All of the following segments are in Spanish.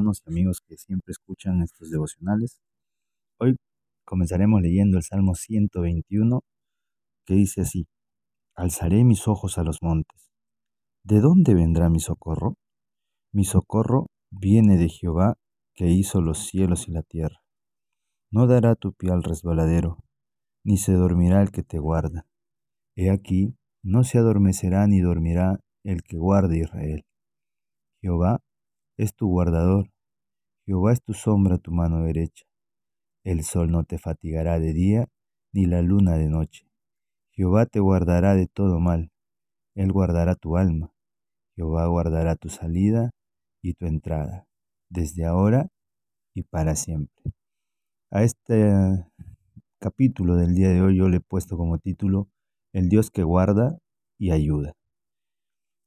y amigos que siempre escuchan estos devocionales. Hoy comenzaremos leyendo el Salmo 121 que dice así, Alzaré mis ojos a los montes. ¿De dónde vendrá mi socorro? Mi socorro viene de Jehová que hizo los cielos y la tierra. No dará tu pie al resbaladero, ni se dormirá el que te guarda. He aquí, no se adormecerá ni dormirá el que guarde Israel. Jehová es tu guardador, Jehová es tu sombra, tu mano derecha. El sol no te fatigará de día, ni la luna de noche. Jehová te guardará de todo mal, Él guardará tu alma. Jehová guardará tu salida y tu entrada, desde ahora y para siempre. A este capítulo del día de hoy yo le he puesto como título El Dios que guarda y ayuda.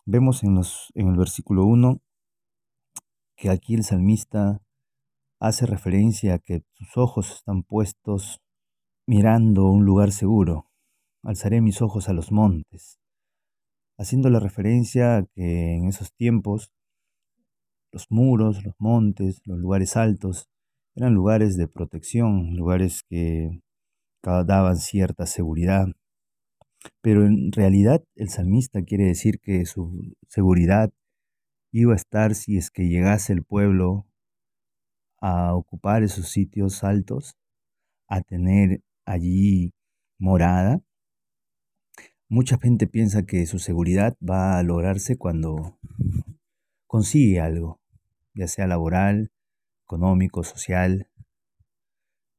Vemos en, los, en el versículo 1 que aquí el salmista hace referencia a que sus ojos están puestos mirando un lugar seguro. Alzaré mis ojos a los montes, haciendo la referencia a que en esos tiempos los muros, los montes, los lugares altos eran lugares de protección, lugares que daban cierta seguridad. Pero en realidad el salmista quiere decir que su seguridad iba a estar si es que llegase el pueblo a ocupar esos sitios altos, a tener allí morada. Mucha gente piensa que su seguridad va a lograrse cuando consigue algo, ya sea laboral, económico, social,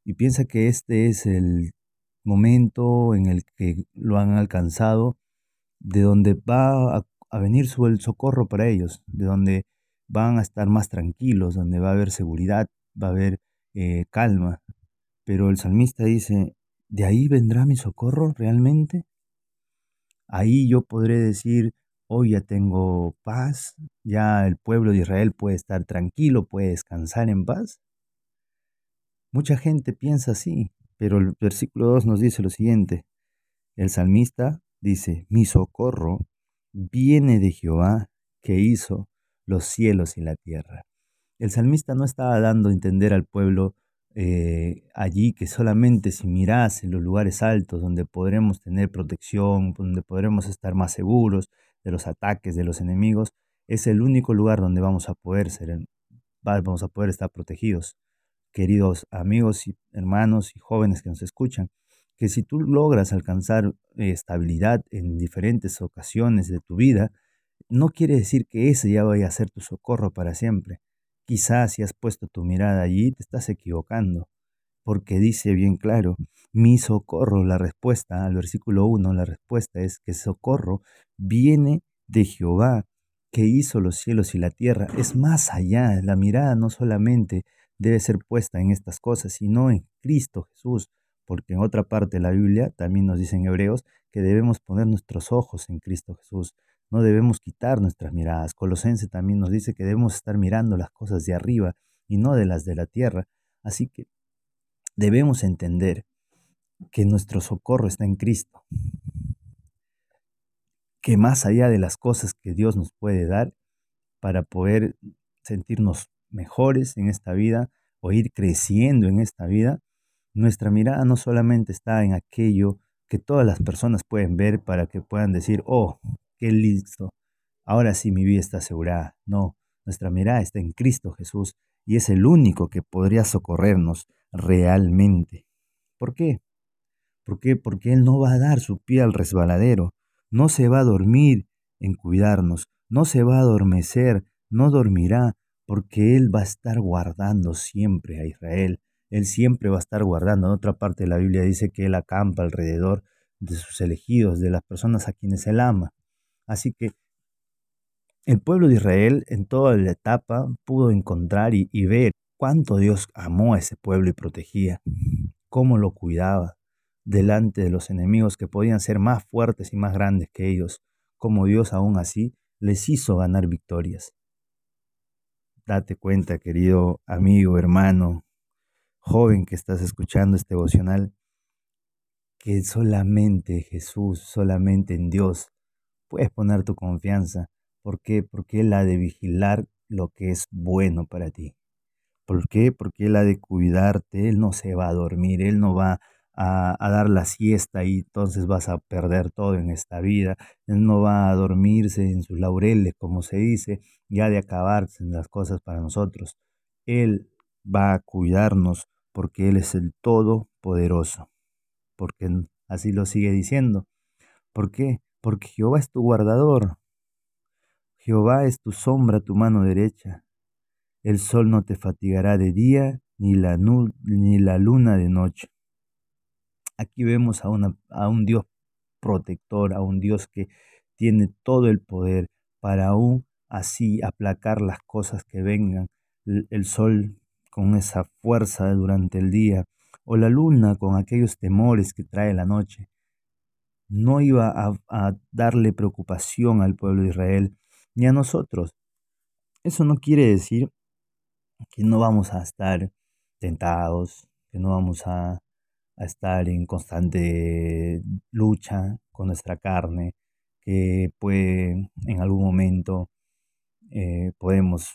y piensa que este es el momento en el que lo han alcanzado, de donde va a venir su, el socorro para ellos, de donde van a estar más tranquilos, donde va a haber seguridad, va a haber eh, calma. Pero el salmista dice, ¿de ahí vendrá mi socorro realmente? Ahí yo podré decir, hoy ya tengo paz, ya el pueblo de Israel puede estar tranquilo, puede descansar en paz. Mucha gente piensa así, pero el versículo 2 nos dice lo siguiente. El salmista dice, mi socorro viene de Jehová que hizo los cielos y la tierra. El salmista no estaba dando a entender al pueblo eh, allí que solamente si miras en los lugares altos donde podremos tener protección, donde podremos estar más seguros de los ataques de los enemigos, es el único lugar donde vamos a poder ser, vamos a poder estar protegidos. Queridos amigos y hermanos y jóvenes que nos escuchan, que si tú logras alcanzar eh, estabilidad en diferentes ocasiones de tu vida, no quiere decir que ese ya vaya a ser tu socorro para siempre. Quizás si has puesto tu mirada allí, te estás equivocando, porque dice bien claro, mi socorro, la respuesta al versículo 1, la respuesta es que socorro viene de Jehová, que hizo los cielos y la tierra. Es más allá, la mirada no solamente debe ser puesta en estas cosas, sino en Cristo Jesús porque en otra parte de la Biblia también nos dicen Hebreos que debemos poner nuestros ojos en Cristo Jesús, no debemos quitar nuestras miradas. Colosense también nos dice que debemos estar mirando las cosas de arriba y no de las de la tierra. Así que debemos entender que nuestro socorro está en Cristo, que más allá de las cosas que Dios nos puede dar para poder sentirnos mejores en esta vida o ir creciendo en esta vida, nuestra mirada no solamente está en aquello que todas las personas pueden ver para que puedan decir, oh, qué listo, ahora sí mi vida está asegurada. No, nuestra mirada está en Cristo Jesús y es el único que podría socorrernos realmente. ¿Por qué? ¿Por qué? Porque Él no va a dar su pie al resbaladero, no se va a dormir en cuidarnos, no se va a adormecer, no dormirá, porque Él va a estar guardando siempre a Israel. Él siempre va a estar guardando. En otra parte de la Biblia dice que Él acampa alrededor de sus elegidos, de las personas a quienes Él ama. Así que el pueblo de Israel en toda la etapa pudo encontrar y, ver cuánto Dios amó a ese pueblo y protegía, cómo lo cuidaba delante de los enemigos que podían ser más fuertes y más grandes que ellos, cómo Dios aún así les hizo ganar victorias. Date cuenta, querido amigo, hermano, joven que estás escuchando este devocional, que solamente Jesús, solamente en Dios puedes poner tu confianza. ¿Por qué? Porque Él ha de vigilar lo que es bueno para ti. ¿Por qué? Porque Él ha de cuidarte, Él no se va a dormir, Él no va a, dar la siesta y entonces vas a perder todo en esta vida. Él no va a dormirse en sus laureles, como se dice, ya de acabarse las cosas para nosotros. Él va a cuidarnos porque Él es el Todopoderoso. Porque así lo sigue diciendo. ¿Por qué? Porque Jehová es tu guardador. Jehová es tu sombra, tu mano derecha. El sol no te fatigará de día, ni la, luna de noche. Aquí vemos a, a un Dios protector, a un Dios que tiene todo el poder para aún así aplacar las cosas que vengan. El sol con esa fuerza durante el día, o la luna con aquellos temores que trae la noche. No iba a, darle preocupación al pueblo de Israel ni a nosotros. Eso no quiere decir que no vamos a estar tentados, que no vamos a, estar en constante lucha con nuestra carne, que puede en algún momento eh, podemos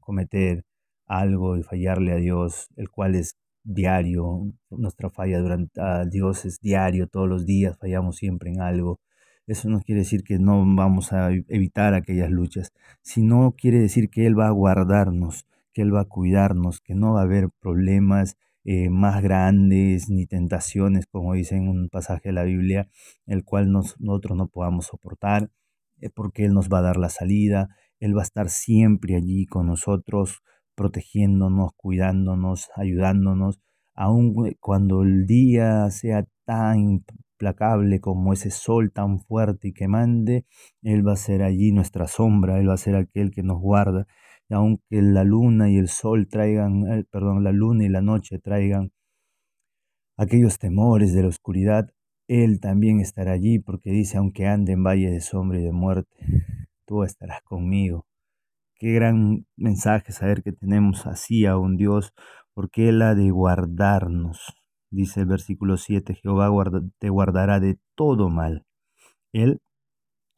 cometer algo y fallarle a Dios, el cual es diario, nuestra falla durante a Dios es diario, todos los días fallamos siempre en algo. Eso no quiere decir que no vamos a evitar aquellas luchas, sino quiere decir que Él va a guardarnos, que Él va a cuidarnos, que no va a haber problemas eh, más grandes ni tentaciones, como dice en un pasaje de la Biblia, el cual nosotros no podamos soportar, eh, porque Él nos va a dar la salida, Él va a estar siempre allí con nosotros, protegiéndonos, cuidándonos, ayudándonos, aun cuando el día sea tan implacable como ese sol tan fuerte y quemante, Él va a ser allí nuestra sombra, Él va a ser aquel que nos guarda, aunque la luna y el sol traigan, eh, perdón, la luna y la noche traigan aquellos temores de la oscuridad, Él también estará allí porque dice, aunque ande en valle de sombra y de muerte, tú estarás conmigo. Qué gran mensaje saber que tenemos así a un Dios, porque Él ha de guardarnos. Dice el versículo 7, Jehová te guardará de todo mal. Él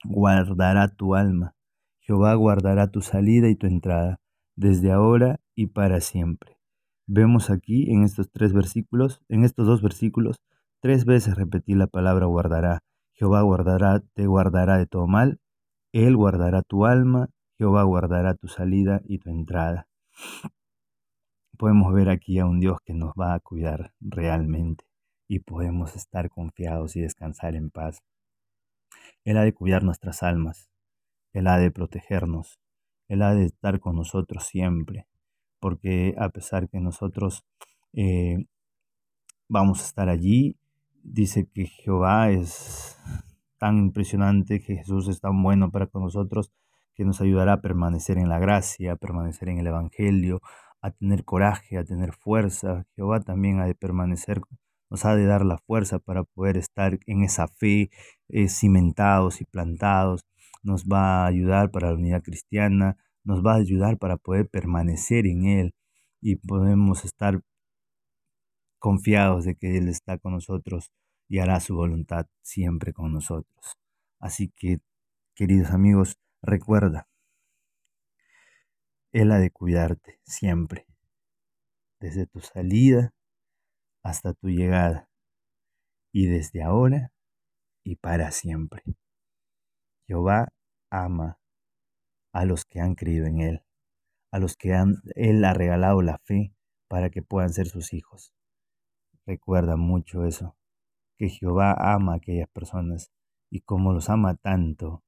guardará tu alma. Jehová guardará tu salida y tu entrada, desde ahora y para siempre. Vemos aquí en estos tres versículos, en estos dos versículos, tres veces repetir la palabra guardará. Jehová guardará, te guardará de todo mal. Él guardará tu alma. Jehová guardará tu salida y tu entrada. Podemos ver aquí a un Dios que nos va a cuidar realmente y podemos estar confiados y descansar en paz. Él ha de cuidar nuestras almas. Él ha de protegernos, Él ha de estar con nosotros siempre, porque a pesar que nosotros eh, vamos a estar allí, dice que Jehová es tan impresionante, que Jesús es tan bueno para con nosotros, que nos ayudará a permanecer en la gracia, a permanecer en el Evangelio, a tener coraje, a tener fuerza. Jehová también ha de permanecer, nos ha de dar la fuerza para poder estar en esa fe, eh, cimentados y plantados nos va a ayudar para la unidad cristiana, nos va a ayudar para poder permanecer en Él y podemos estar confiados de que Él está con nosotros y hará su voluntad siempre con nosotros. Así que, queridos amigos, recuerda, Él ha de cuidarte siempre, desde tu salida hasta tu llegada, y desde ahora y para siempre. Jehová ama a los que han creído en Él, a los que han, Él ha regalado la fe para que puedan ser sus hijos. Recuerda mucho eso, que Jehová ama a aquellas personas y como los ama tanto,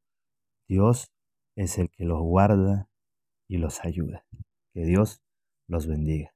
Dios es el que los guarda y los ayuda. Que Dios los bendiga.